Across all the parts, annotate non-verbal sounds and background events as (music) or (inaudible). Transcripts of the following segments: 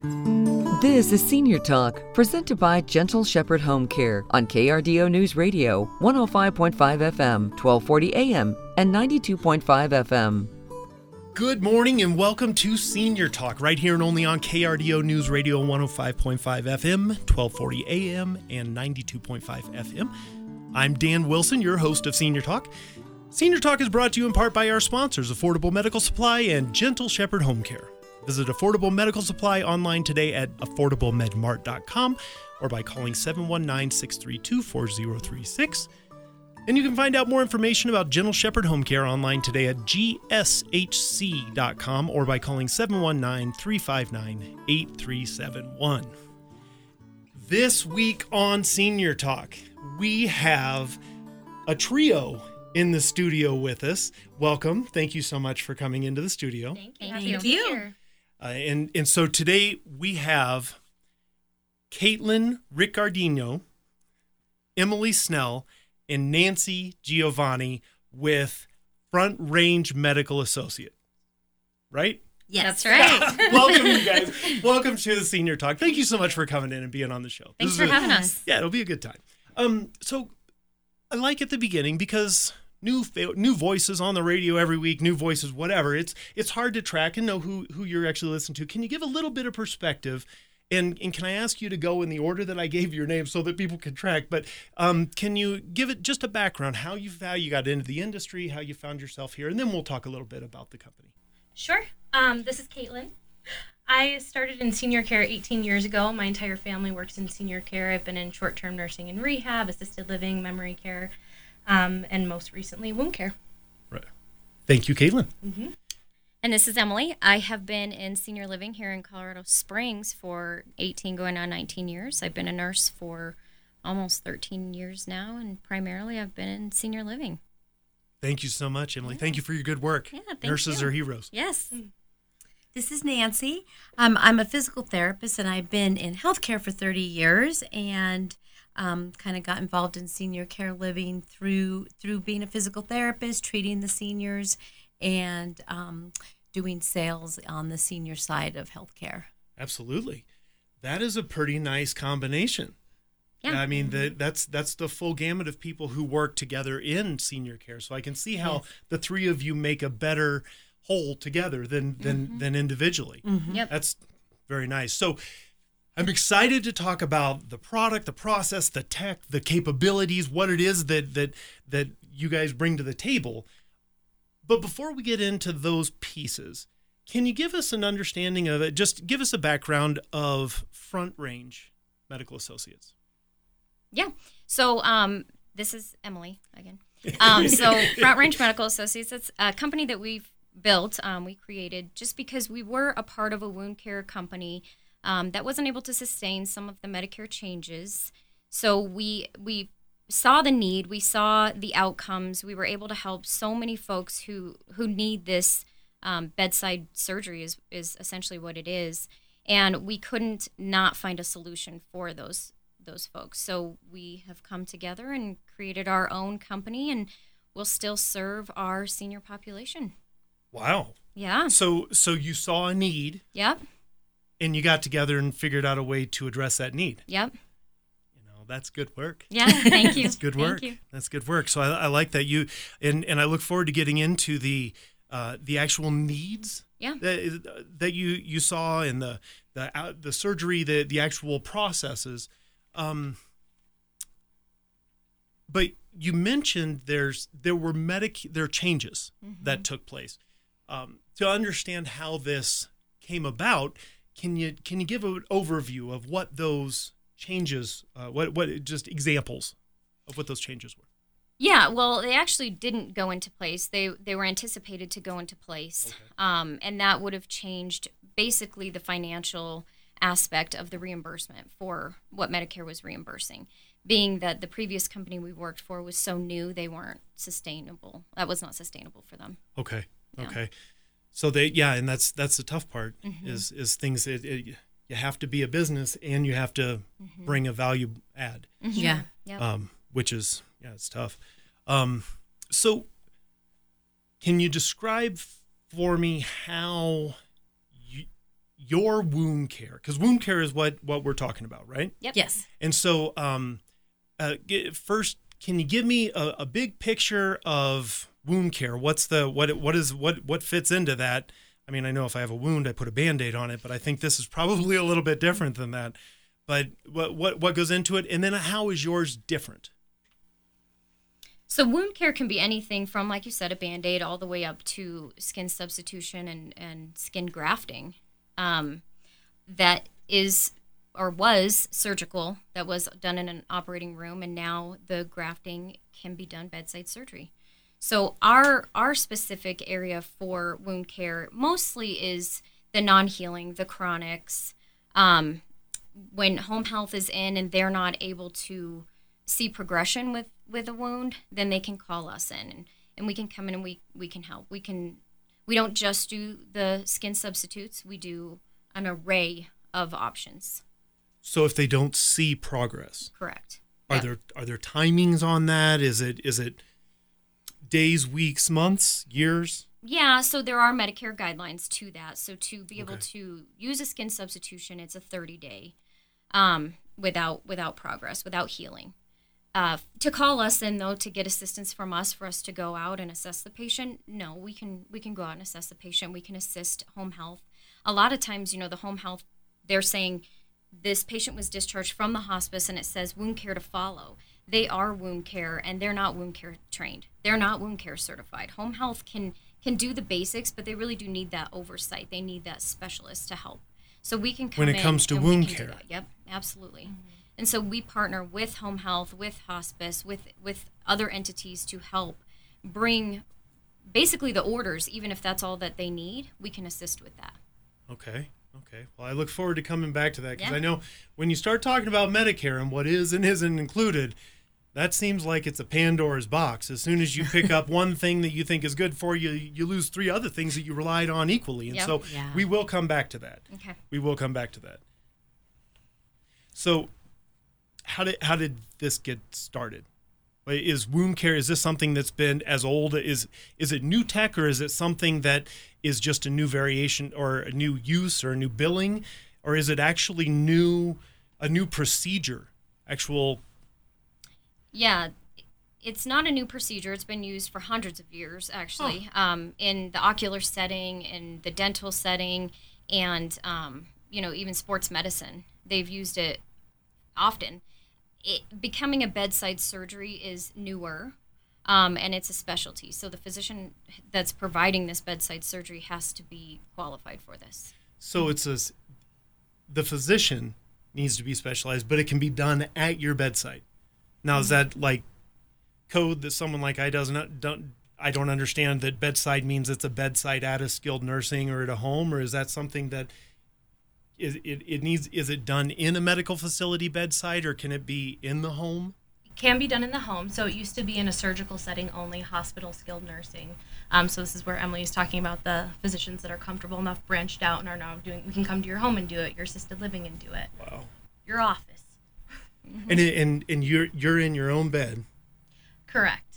This is Senior Talk, presented by Gentle Shepherd Home Care on KRDO News Radio, 105.5 FM, 1240 AM, and 92.5 FM. Good morning and welcome to Senior Talk, right here and only on KRDO News Radio 105.5 FM, 1240 AM, and 92.5 FM. I'm Dan Wilson, your host of Senior Talk. Senior Talk is brought to you in part by our sponsors, Affordable Medical Supply and Gentle Shepherd Home Care. Visit Affordable Medical Supply online today at affordablemedmart.com or by calling 719 632 4036. And you can find out more information about Gentle Shepherd Home Care online today at gshc.com or by calling 719 359 8371. This week on Senior Talk, we have a trio in the studio with us. Welcome. Thank you so much for coming into the studio. Thank you. Thank you. Uh, and, and so today we have Caitlin Ricardino, Emily Snell, and Nancy Giovanni with Front Range Medical Associate. Right? Yes. That's right. (laughs) Welcome, you guys. Welcome to the Senior Talk. Thank you so much for coming in and being on the show. Thanks This for is a- having us. Yeah, it'll be a good time. Um, so I like at the beginning because new new voices on the radio every week, new voices, whatever. It's it's hard to track and know who who you're actually listening to. Can you give a little bit of perspective? And, and can I ask you to go in the order that I gave your name so that people can track? But um, can you give it just a background, how you how you got into the industry, how you found yourself here, and then we'll talk a little bit about the company. Sure. Um, this is Caitlin. I started in senior care 18 years ago. My entire family works in senior care. I've been in short term nursing and rehab, assisted living, memory care, um, and most recently, wound care. Right. Thank you, Caitlin. And this is Emily. I have been in senior living here in Colorado Springs for 18 going on 19 years. I've been a nurse for almost 13 years now, and primarily I've been in senior living. Thank you so much, Emily. Thank you for your good work. Yeah, thank Nurses you. are heroes. Yes. This is Nancy. Um, I'm a physical therapist and I've been in healthcare for 30 years and um, kind of got involved in senior care living through through being a physical therapist, treating the seniors, and um, doing sales on the senior side of healthcare. Absolutely. That is a pretty nice combination. Yeah. I mean, the, that's that's the full gamut of people who work together in senior care. So I can see how the three of you make a better whole together than than than individually. Yep. That's very nice. So I'm excited to talk about the product, the process, the tech, the capabilities, what it is that that that you guys bring to the table. But before we get into those pieces, can you give us an understanding of it? Just give us a background of Front Range Medical Associates. Yeah. So um, this is Emily again. Um, so (laughs) Front Range Medical Associates, it's a company that we've built, um, we created just because we were a part of a wound care company um, that wasn't able to sustain some of the Medicare changes. So we we saw the need, we saw the outcomes. We were able to help so many folks who who need this um, bedside surgery is is essentially what it is, and we couldn't not find a solution for those those folks. So we have come together and created our own company, and we'll still serve our senior population. Wow. Yeah. So so you saw a need Yep. And you got together and figured out a way to address that need. Yep. You know, that's good work. Yeah. Thank you. (laughs) That's good work. Thank you. That's good work. So I, I like that you and and I look forward to getting into the uh, the actual needs Yeah. that that you you saw in the the out- the surgery, the the actual processes. Um, but you mentioned there's there were medic there are changes that took place. Um, to understand how this came about, can you can you give an overview of what those changes, uh, what what just examples of what those changes were? Yeah, well, they actually didn't go into place. They they were anticipated to go into place, um, and that would have changed basically the financial aspect of the reimbursement for what Medicare was reimbursing. Being that the previous company we worked for was so new, they weren't sustainable. That was not sustainable for them. Okay. Okay. So they yeah, and that's that's the tough part Mm-hmm. is is things that it, you have to be a business and you have to bring a value add, Yeah. Yep. um, which is yeah, it's tough. Um, so can you describe for me how you your wound care because wound care is what what we're talking about, right? Yep. Yes. And so, um, uh, first, can you give me a, a big picture of wound care? What's the what what is what what fits into that? I mean, I know if I have a wound, I put a band-aid on it, but I think this is probably a little bit different than that. But what what what goes into it, and then how is yours different? So wound care can be anything from, like you said, a band-aid all the way up to skin substitution and, and skin grafting. Um, that is or was surgical, that was done in an operating room, and now the grafting can be done bedside surgery. So our our specific area for wound care mostly is the non-healing, the chronics. Um, when home health is in and they're not able to see progression with with a wound, then they can call us in and, and we can come in and we we can help. We can we don't just do the skin substitutes. We do an array of options. So if they don't see progress, Correct. are Yeah. there are there timings on that? Is it is it days, weeks, months, years? Yeah, so there are Medicare guidelines to that. So to be able Okay. to use a skin substitution, it's a 30 day um, without without progress, without healing. Uh, to call us in though to get assistance from us for us to go out and assess the patient, no, we can we can go out and assess the patient. We can assist home health. A lot of times, you know, the home health they're saying this patient was discharged from the hospice and it says wound care to follow. They are wound care and they're not wound care trained. They're not wound care certified. Home health can can do the basics, but they really do need that oversight. They need that specialist to help. So we can come When it comes to wound care. Yep, absolutely. And so we partner with home health, with hospice, with with other entities to help bring basically the orders, even if that's all that they need, we can assist with that. Okay. Okay. Well, I look forward to coming back to that because Yeah. I know when you start talking about Medicare and what is and isn't included, that seems like it's a Pandora's box. As soon as you pick (laughs) up one thing that you think is good for you, you lose three other things that you relied on equally. And Yep. so Yeah. we will come back to that. Okay. We will come back to that. So, how did how did this get started? Is wound care is this something that's been as old is is it new tech or is it something that is just a new variation or a new use or a new billing or is it actually new a new procedure actual Yeah, it's not a new procedure. It's been used for hundreds of years, actually, um, in the ocular setting, in the dental setting, and um, you know even sports medicine. They've used it often. It, becoming a bedside surgery is newer, um, and it's a specialty. So the physician that's providing this bedside surgery has to be qualified for this. so it's a the physician needs to be specialized but it can be done at your bedside now is that like code that someone like I doesn't don't I don't understand that bedside means it's a bedside at a skilled nursing or at a home or is that something that is it, it needs is it done in a medical facility bedside or can it be in the home can be done in the home. So it used to be in a surgical setting only, hospital skilled nursing. Um, so this is where Emily is talking about the physicians that are comfortable enough, branched out, and are now doing. We can come to your home and do it, your assisted living and do it, wow your office. And it, and and you're you're in your own bed Correct.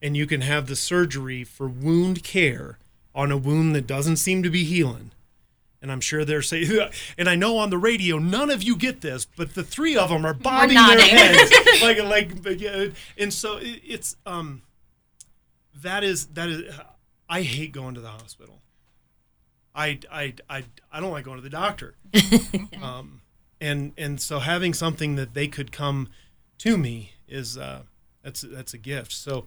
and you can have the surgery for wound care on a wound that doesn't seem to be healing. And I'm sure they're saying, (laughs) and I know on the radio none of you get this, but the three of them are bobbing their heads (laughs) like like, yeah, and so it, it's um, that is that is, I hate going to the hospital. I I I I don't like going to the doctor. (laughs) um, and and so having something that they could come to me is uh, that's that's a gift. So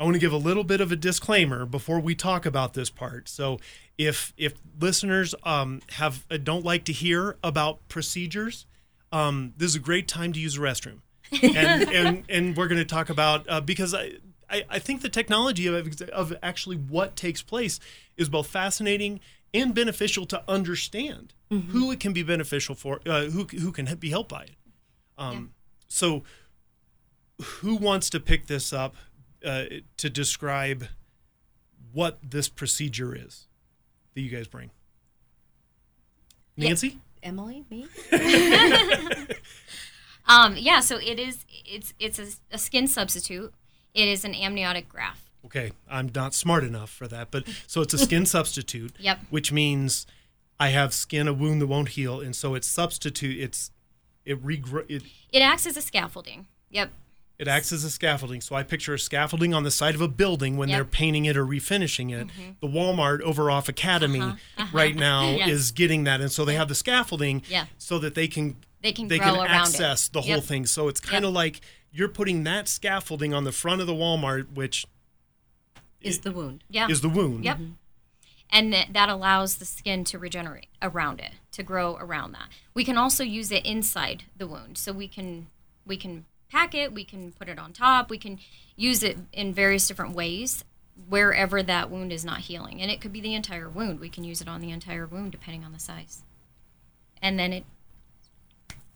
I want to give a little bit of a disclaimer before we talk about this part. So if if listeners um, have uh, don't like to hear about procedures, um, this is a great time to use a restroom, and (laughs) and and we're going to talk about uh, because I. I, I think the technology of, of actually what takes place is both fascinating and beneficial to understand who it can be beneficial for, uh, who who can be helped by it. Um, So, who wants to pick this up uh, to describe what this procedure is that you guys bring? Nancy? Emily, me? (laughs) (laughs) Um, yeah, so it is. It's it's a, a skin substitute. It is an amniotic graft. Okay, I'm not smart enough for that, but so it's a skin (laughs) substitute. Yep. Which means I have skin a wound that won't heal, and so it's substitute. It's it regro- it It acts as a scaffolding. Yep. it acts as a scaffolding. So I picture a scaffolding on the side of a building when Yep. they're painting it or refinishing it. Mm-hmm. The Walmart over off Academy uh-huh. Uh-huh. right now Uh-huh. (laughs) Yes. is getting that, and so they have the scaffolding Yeah. so that they can They can they can access it. the whole Yep. thing. So it's kind of like you're putting that scaffolding on the front of the Walmart, which Is the wound. Yeah. is the wound. Yep. Mm-hmm. And that, that allows the skin to regenerate around it, to grow around that. We can also use it inside the wound. So we can we can pack it, we can put it on top, we can use it in various different ways wherever that wound is not healing. And it could be the entire wound. We can use it on the entire wound depending on the size. And then it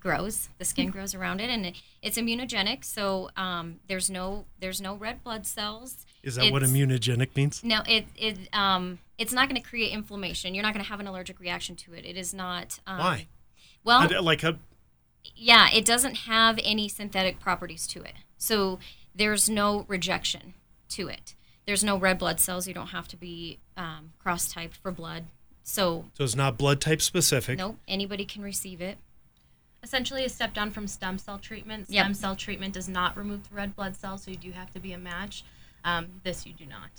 grows, the skin grows around it and it, it's immunogenic, so um, there's no there's no red blood cells. Is that what immunogenic means? no, it it um it's not going to create inflammation. You're not going to have an allergic reaction to it. It is not. Um, Why? Well, I like a, yeah, it doesn't have any synthetic properties to it. So there's no rejection to it. There's no red blood cells. You don't have to be um, cross typed for blood. So so it's not blood type specific. nope, anybody can receive it. Essentially, a step down from stem cell treatment. Yep. Stem cell treatment does not remove the red blood cells, so you do have to be a match. Um, this you do not.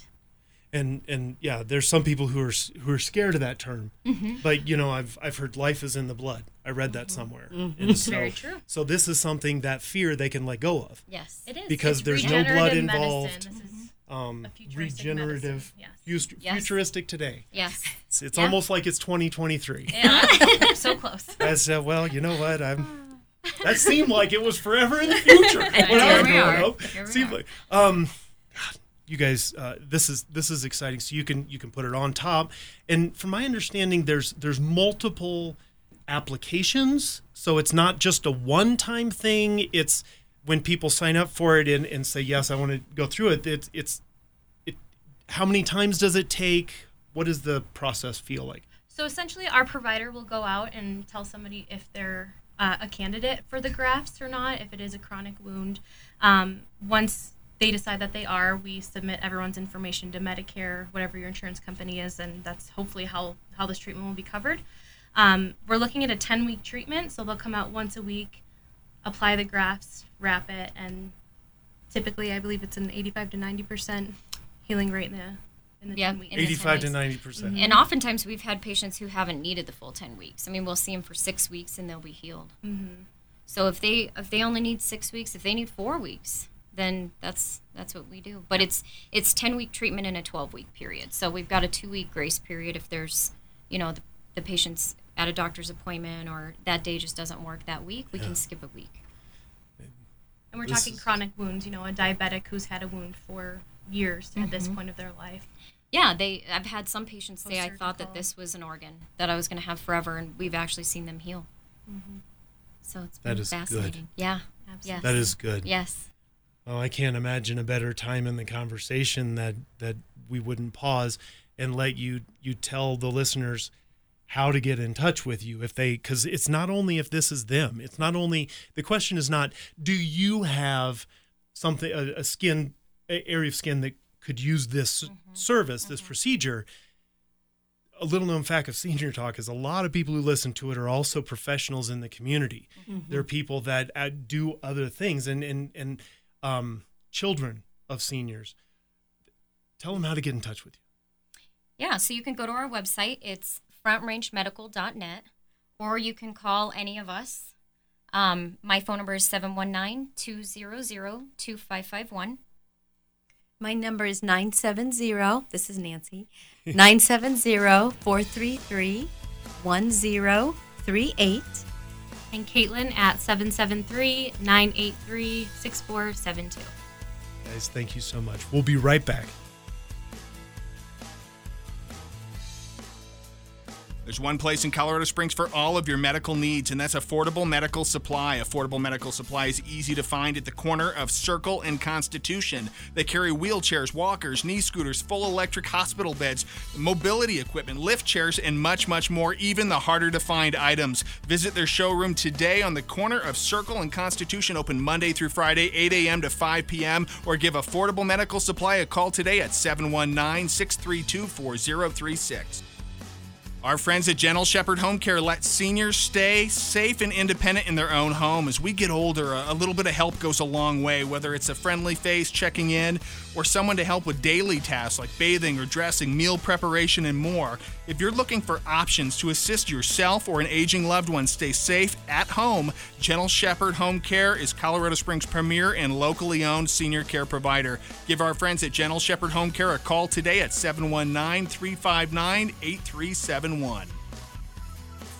and and yeah, there's some people who are who are scared of that term. Mm-hmm. But you know, I've I've heard life is in the blood. I read that somewhere. And so, Very true. So this is something that fear they can let go of. Yes. It is Because It's there's no blood involved. Medicine. Um, regenerative, fut- Yes. futuristic today. Yes. It's, it's Yeah. almost like it's 2023. yeah, (laughs) so close. I said, well, you know what? I'm. (laughs) That seemed like it was forever in the future (laughs) when I was growing up. Seemed are. like, um, God, you guys, uh, this is this is exciting. So you can you can put it on top, and from my understanding, there's there's multiple applications. So it's not just a one time thing. It's when people sign up for it and, and say yes, I want to go through it. It's it's it. How many times does it take? What does the process feel like? So essentially, our provider will go out and tell somebody if they're uh, a candidate for the grafts or not, if it is a chronic wound. Um, once they decide that they are, we submit everyone's information to Medicare, whatever your insurance company is, and that's hopefully how, how this treatment will be covered. Um, we're looking at a 10 week treatment, so they'll come out once a week, apply the grafts, wrap it, and typically, I believe it's an 85 to 90% healing rate in the, in the Yeah, 10 weeks. in the 10 Eighty-five to ninety percent. And oftentimes we've had patients who haven't needed the full 10 weeks. I mean, we'll see them for six weeks and they'll be healed. Mm-hmm. So if they if they only need six weeks, if they need four weeks, then that's that's what we do. But it's it's 10 week treatment in a 12 week period. So we've got a two week grace period if there's you know the, the patient's at a doctor's appointment or that day just doesn't work that week, we can skip a week. And we're This talking is- chronic wounds, you know, a diabetic who's had a wound for years at this mm-hmm. point of their life. Yeah, they. I've had some patients say I thought that this was an organ that I was going to have forever, and we've actually seen them heal. Mm-hmm. So it's That been is good. fascinating. Yeah. Absolutely. Yes. That is good. Yes. Well, I can't imagine a better time in the conversation that that we wouldn't pause and let you you tell the listeners how to get in touch with you if they because it's not only if this is them. It's not only the question is not do you have something a, a skin a area of skin that could use this service this procedure? A little known fact of (laughs) senior talk is a lot of people who listen to it are also professionals in the community. They're people that uh, do other things and and and um, children of seniors. Tell them how to get in touch with you. Yeah. So you can go to our website. It's frontrangemedical.net, or you can call any of us. Um, my phone number is 719 200 2551. My number is 970, this is Nancy, (laughs) 970-433-1038. And Caitlin at 773 983 6472. guys thank you so much we'll be right back There's one place in Colorado Springs for all of your medical needs, and that's Affordable Medical Supply. Affordable Medical Supply is easy to find at the corner of Circle and Constitution. They carry wheelchairs, walkers, knee scooters, full electric hospital beds, mobility equipment, lift chairs, and much, much more, even the harder to find items. Visit their showroom today on the corner of Circle and Constitution, open Monday through Friday, 8 a.m. to 5 p.m., or give Affordable Medical Supply a call today at 719 632 4036. Our friends at Gentle Shepherd Home Care let seniors stay safe and independent in their own home. As we get older, a little bit of help goes a long way, whether it's a friendly face checking in or someone to help with daily tasks like bathing or dressing, meal preparation, and more. If you're looking for options to assist yourself or an aging loved one stay safe at home, Gentle Shepherd Home Care is Colorado Springs' premier and locally owned senior care provider. Give our friends at Gentle Shepherd Home Care a call today at 719 359 8371.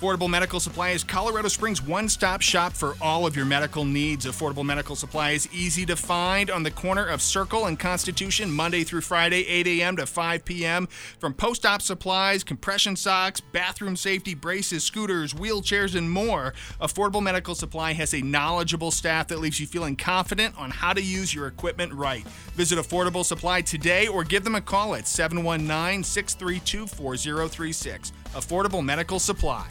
Affordable Medical Supply is Colorado Springs' one stop shop for all of your medical needs. Affordable Medical Supply is easy to find on the corner of Circle and Constitution, Monday through Friday, 8 a.m. to 5 p.m. From post op supplies, compression socks, bathroom safety braces, scooters, wheelchairs, and more, Affordable Medical Supply has a knowledgeable staff that leaves you feeling confident on how to use your equipment right. Visit Affordable Supply today or give them a call at 719 632 4036. Affordable Medical Supply.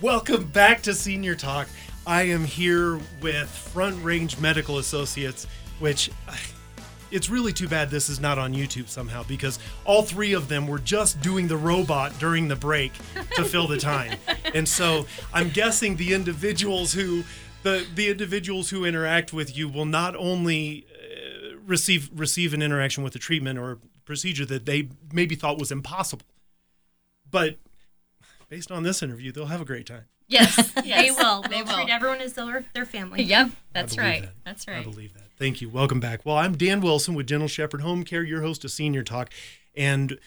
Welcome back to Senior Talk. I am here with Front Range Medical Associates, which (sighs) it's really too bad this is not on YouTube somehow because all three of them were just doing the robot during the break to fill the time. (laughs) And so I'm guessing the individuals who the the individuals who interact with you will not only uh, receive receive an interaction with the treatment or procedure that they maybe thought was impossible, but based on this interview, they'll have a great time. Yes, (laughs) They will. They They'll will. treat everyone as their, their family. Yep, that's right. that. That's right. I believe that. Thank you. Welcome back. Well, I'm Dan Wilson with Gentle Shepherd Home Care, your host of Senior Talk, and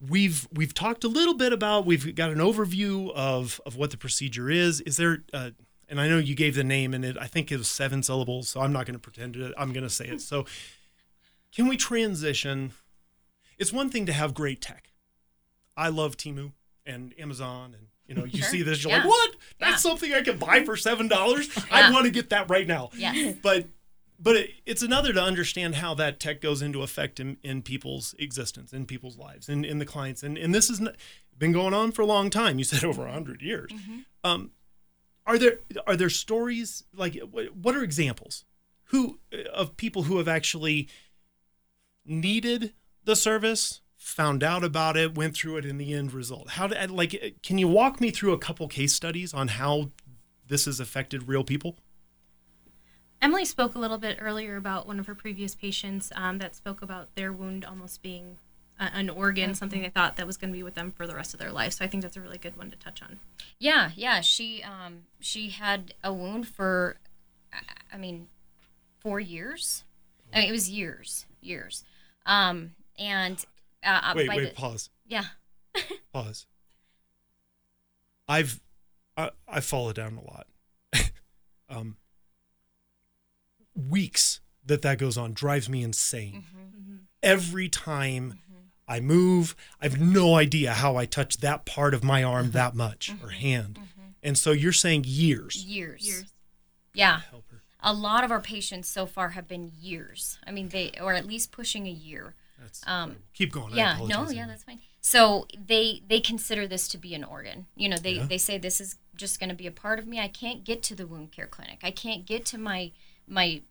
we've we've talked a little bit about we've got an overview of of what the procedure is. Is there uh, and I know you gave the name and it I think it was seven syllables, so I'm not going to pretend it. I'm going to say it. So can we transition? It's one thing to have great tech. I love Temu and Amazon and you know, you Sure. see this, you're Yeah. like, what? That's Yeah. something I can buy for seven dollars. Yeah. I want to get that right now Yes. (laughs) but but it, it's another to understand how that tech goes into effect in, in people's existence in people's lives in, in the clients and, and this has been going on for a long time you said (laughs) over 100 years um, are there are there stories like what, what are examples who of people who have actually needed the service found out about it went through it in the end result how did like can you walk me through a couple case studies on how this has affected real people Emily spoke a little bit earlier about one of her previous patients um, that spoke about their wound almost being an organ, something they thought that was going to be with them for the rest of their life. So I think that's a really good one to touch on. Yeah, yeah. She um she had a wound for, I- I mean, four years. I mean, it was years, years. Um, and uh, um, wait wait the- pause yeah, (laughs) pause. I've I, I've fallen down a lot. (laughs) um, weeks that that goes on drives me insane. Mm-hmm. Mm-hmm. Every time mm-hmm. I move, I have no idea how I touch that part of my arm that much or hand. And so you're saying years. years. Years. Yeah. A lot of our patients so far have been years. I mean, they or at least pushing a year. That's Um, keep going. I yeah no yeah that's fine. So they they consider this to be an organ. You know they Yeah. they say this is just going to be a part of me. I can't get to the wound care clinic. I can't get to my my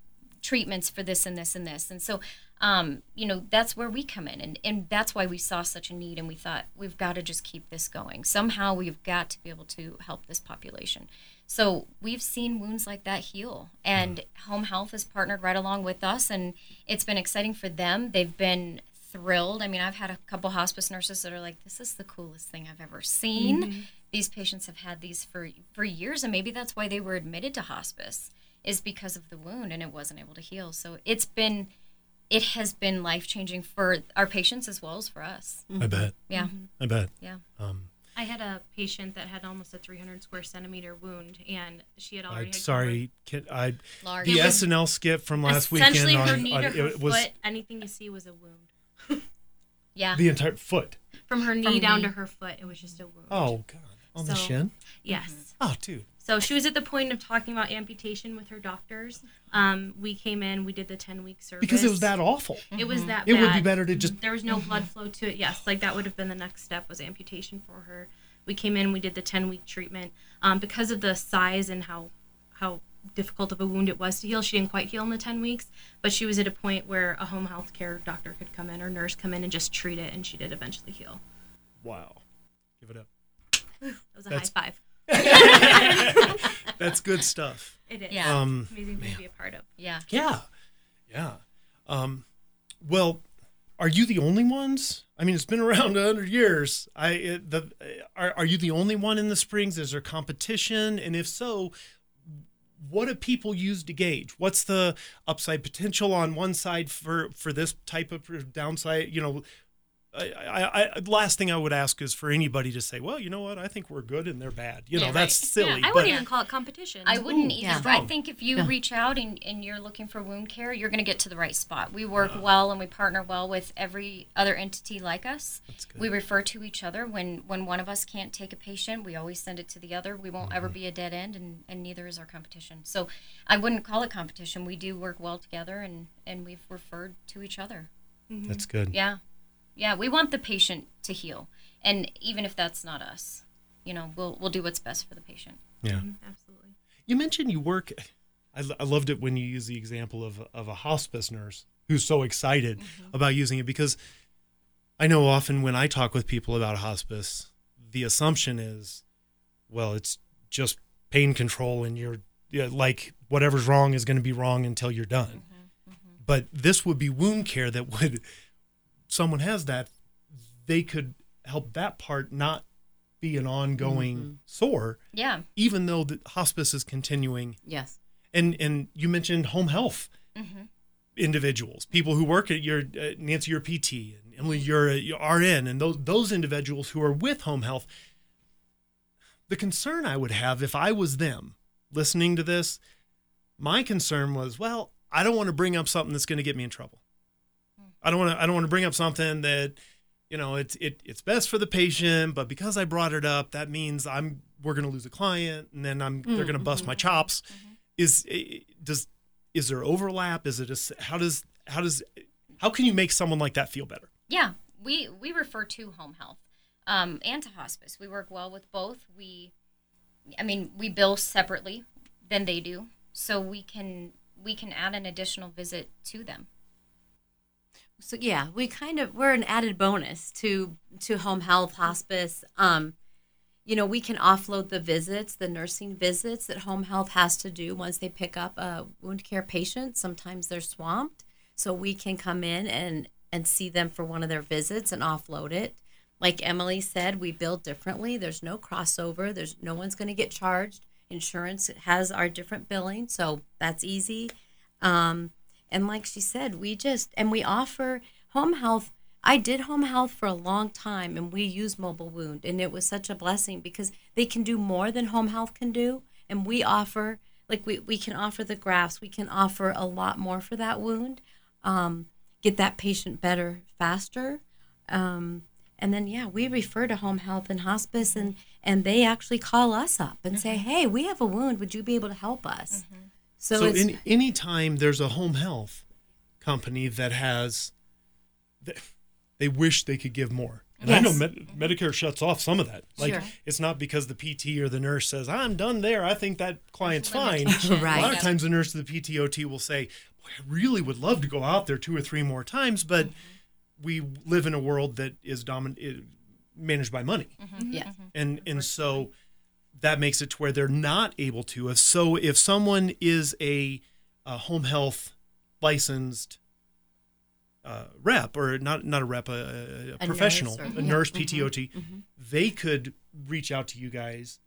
treatments for this and this and this. And so um you know that's where we come in. And and that's why we saw such a need and we thought we've got to just keep this going. Somehow we've got to be able to help this population so we've seen wounds like that heal. And home health has partnered right along with us and it's been exciting for them. They've been thrilled. I mean i've had a couple hospice nurses that are like this is the coolest thing i've ever seen. These patients have had these for for years and maybe that's why they were admitted to hospice is because of the wound and it wasn't able to heal. So it's been it has been life changing for our patients as well as for us. I bet. yeah. I bet. yeah. Um, I had a patient that had almost a 300 square centimeter wound, and she had already. I had sorry. Can, I large the was SNL skip from covered- last weekend Essentially, on, her knee on- to her it was foot, anything you see was a wound. (laughs) Yeah. The entire foot. From her knee From down knee. to her foot, it was just a wound. Oh God. On the shin. Yes. Mm-hmm. Oh, dude. So she was at the point of talking about amputation with her doctors. Um, we came in, we did the 10 week service. Because it was that awful. It was that It bad. would be better to just. There was no blood flow to it. Yes, like that would have been the next step was amputation for her. We came in, we did the 10 week treatment. Um, because of the size and how how difficult of a wound it was to heal, she didn't quite heal in the 10 weeks. But she was at a point where a home health care doctor could come in or nurse come in and just treat it, and she did eventually heal. Wow. Give it up. That was a That's- high five. (laughs) That's good stuff. It is. Yeah. Um. Amazing thing to be a part of. Yeah. Yeah. Yeah. Um. Well, are you the only ones? I mean, it's been around a hundred years. I it, the are are you the only one in the Springs? Is there competition? And if so, what do people use to gauge? What's the upside potential on one side for for this type of downside? You know, I, I, I last thing I would ask is for anybody to say, well, you know what, I think we're good and they're bad. You know, Yeah, that's right. silly. I wouldn't even call it competition. I wouldn't Ooh, either. yeah. I think if you Yeah. reach out and, and you're looking for wound care, you're going to get to the right spot. We work well and we partner well with every other entity like us. That's good. We refer to each other when when one of us can't take a patient. We always send it to the other. We won't ever Mm-hmm. be a dead end, and, and neither is our competition. So I wouldn't call it competition. We do work well together, and and we've referred to each other. that's good. Yeah, yeah. We want the patient to heal, and even if that's not us, you know, we'll we'll do what's best for the patient. Yeah. Mm-hmm. Absolutely. You mentioned you work. I, lo- I loved it when you use the example of of a hospice nurse who's so excited mm-hmm. about using it because I know often when I talk with people about hospice, the assumption is, well, it's just pain control and you're yeah, like whatever's wrong is going to be wrong until you're done. Mm-hmm. But this would be wound care that would someone has that they could help that part not be an ongoing mm-hmm. sore Yeah. even though the hospice is continuing. Yes. and and you mentioned home health mm-hmm. individuals people who work at your uh, nancy your pt and emily you're a your uh, rn and those those individuals who are with home health. The concern i would have if i was them listening to this my concern was well i don't want to bring up something that's going to get me in trouble i don't want to i don't want to bring up something that you know it's it, it's best for the patient but because i brought it up that means i'm we're going to lose a client and then i'm they're going to bust my chops is eh, does is there overlap is it a, how does how does how can you make someone like that feel better Yeah, we we refer to home health um, and to hospice. We work well with both. We, I mean, we bill separately than they do, so we can we can add an additional visit to them. So yeah, we kind of we're an added bonus to to home health hospice. Um, you know, we can offload the visits, the nursing visits that home health has to do once they pick up a wound care patient. Sometimes they're swamped, so we can come in and and see them for one of their visits and offload it. Like Emily said, we bill differently. There's no crossover. There's no one's going to get charged. Insurance has our different billing, so that's easy. Um, and like she said, we just and we offer home health. I did home health for a long time and we use mobile wound and it was such a blessing because they can do more than home health can do and we offer like we, we can offer the grafts, we can offer a lot more for that wound. Um, get that patient better faster. Um, and then yeah, we refer to home health and hospice and and they actually call us up and say, "Hey, we have a wound. Would you be able to help us?" So, so it's in, anytime there's a home health company that has they wish they could give more. And i know Med- medicare shuts off some of that. Like Sure. it's not because the pt or the nurse says i'm done there. I think that client's fine. limitation. a lot of times the nurse or the ptot will say Boy, i really would love to go out there two or three more times but mm-hmm. we live in a world that is domin- managed by money. Mm-hmm. Mm-hmm. Yeah. and and so that makes it to where they're not able to. If so, if someone is a, a home health licensed uh, rep or not not a rep, a, a, a professional, nurse or- a yeah. nurse, Mhm. PTOT, they could reach out to you guys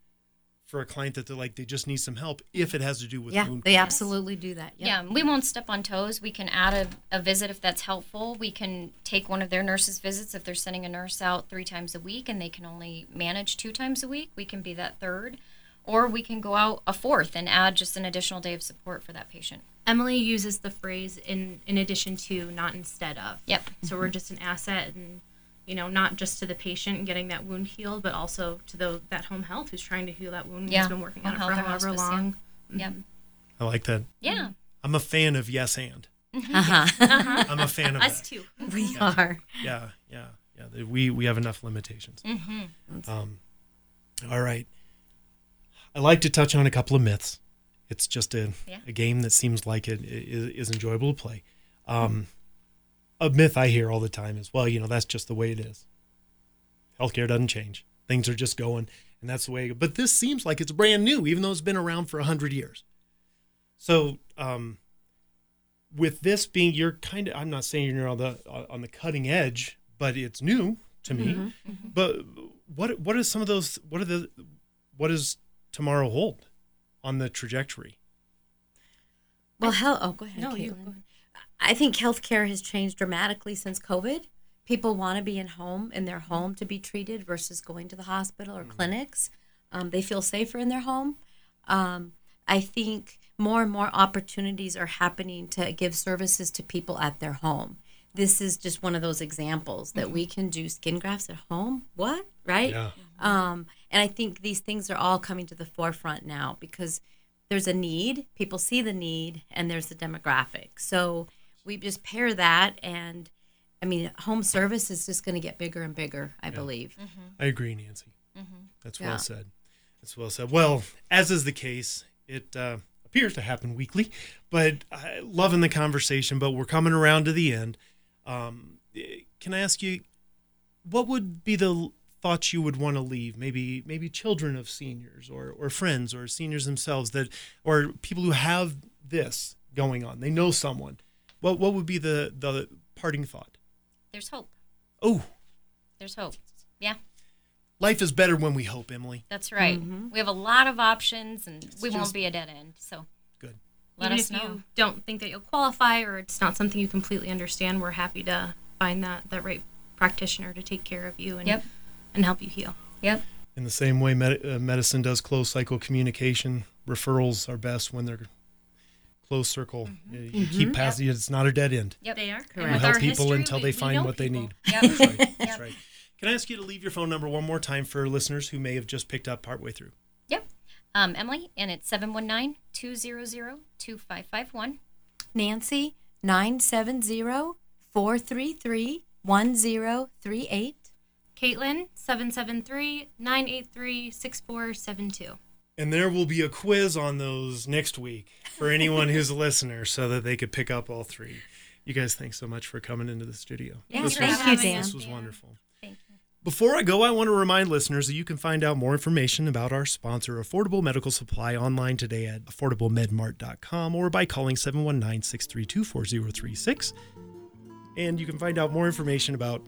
for a client that they're like they just need some help if it has to do with Yeah, wound they care. absolutely do that. Yep. Yeah, we won't step on toes. We can add a, a visit if that's helpful. We can take one of their nurses' visits if they're sending a nurse out three times a week and they can only manage two times a week. We can be that third. Or we can go out a fourth and add just an additional day of support for that patient. Emily uses the phrase in in addition to, not instead of. Yep. So we're just an asset and you know, not just to the patient and getting that wound healed, but also to the, that home health who's trying to heal that wound. Yeah, Who's been working on it for however hospice, yeah. long. Yep. I like that. Yeah. I'm a fan of yes and. (laughs) (laughs) Uh-huh. I'm a fan of Us that. too. we are. Yeah, yeah, yeah. We we have enough limitations. Mm-hmm. Um, all right. I like to touch on a couple of myths. It's just a, Yeah. a game that seems like it is, is enjoyable to play. Um, a myth I hear all the time is, well, you know, that's just the way it is. Healthcare doesn't change. Things are just going, and that's the way. But this seems like it's brand new, even though it's been around for hundred years. So, um, with this being, you're kind of, I'm not saying you're on the on the cutting edge, but it's new to me. But what what is some of those? What are the what does tomorrow hold on the trajectory? Well, hell, oh, go ahead. No, you go ahead. I think healthcare has changed dramatically since COVID. People want to be in home in their home to be treated versus going to the hospital or clinics. Um, they feel safer in their home. Um, I think more and more opportunities are happening to give services to people at their home. This is just one of those examples that we can do skin grafts at home. What? Right? Yeah. Um, and I think these things are all coming to the forefront now because there's a need, people see the need, and there's the demographic. So we just pair that, and I mean, home service is just going to get bigger and bigger, I believe. I agree, Nancy. That's well Yeah. said. That's well said. Well, as is the case, it uh, appears to happen weekly, but I loving the conversation. But we're coming around to the end. Um, eh, can I ask you, what would be the thoughts you would want to leave? Maybe, maybe children of seniors, or or friends, or seniors themselves that, or people who have this going on. They know someone. What what would be the the parting thought? There's hope. Oh, There's hope. Yeah, life is better when we hope, Emily. that's right. We have a lot of options, and we just- won't be a dead end. So Good. let Even us if know. you don't think that you'll qualify or it's not something you completely understand, we're happy to find that, that right practitioner to take care of you and, Yep. and help you heal. Yep. In the same way, med- uh, medicine does close cycle communication. Referrals are best when they're close circle. You, you keep passing. It's not a dead end. Yep. They are. Correct. You help our people history, until we- they we find know what they need. Yep. That's right. (laughs) That's right. Can I ask you to leave your phone number one more time for listeners who may have just picked up partway through? Yep. Um, Emily, and it's 719 200 2551. Nancy, 970 433 1038. Caitlin, 773 983 6472. And there will be a quiz on those next week for anyone who's a (laughs) listener so that they could pick up all three. You guys, thanks so much for coming into the studio. Yeah, this thank you, Dan. This was wonderful. Thank you. Before I go, I want to remind listeners that you can find out more information about our sponsor, Affordable Medical Supply, online today at affordablemedmart.com or by calling 719 632 4036. And you can find out more information about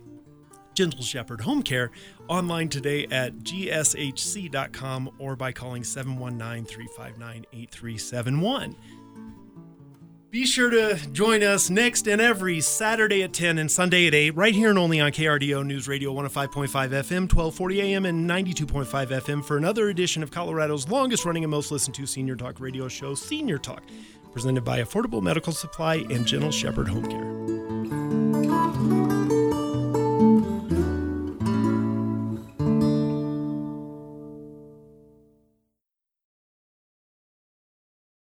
Gentle Shepherd Home Care online today at gshc.com or by calling 719 359 8371. Be sure to join us next and every Saturday at 10 and Sunday at 8, right here and only on KRDO News Radio 105.5 FM, 1240 AM, and 92.5 FM for another edition of Colorado's longest running and most listened to senior talk radio show, Senior Talk, presented by Affordable Medical Supply and Gentle Shepherd Home Care.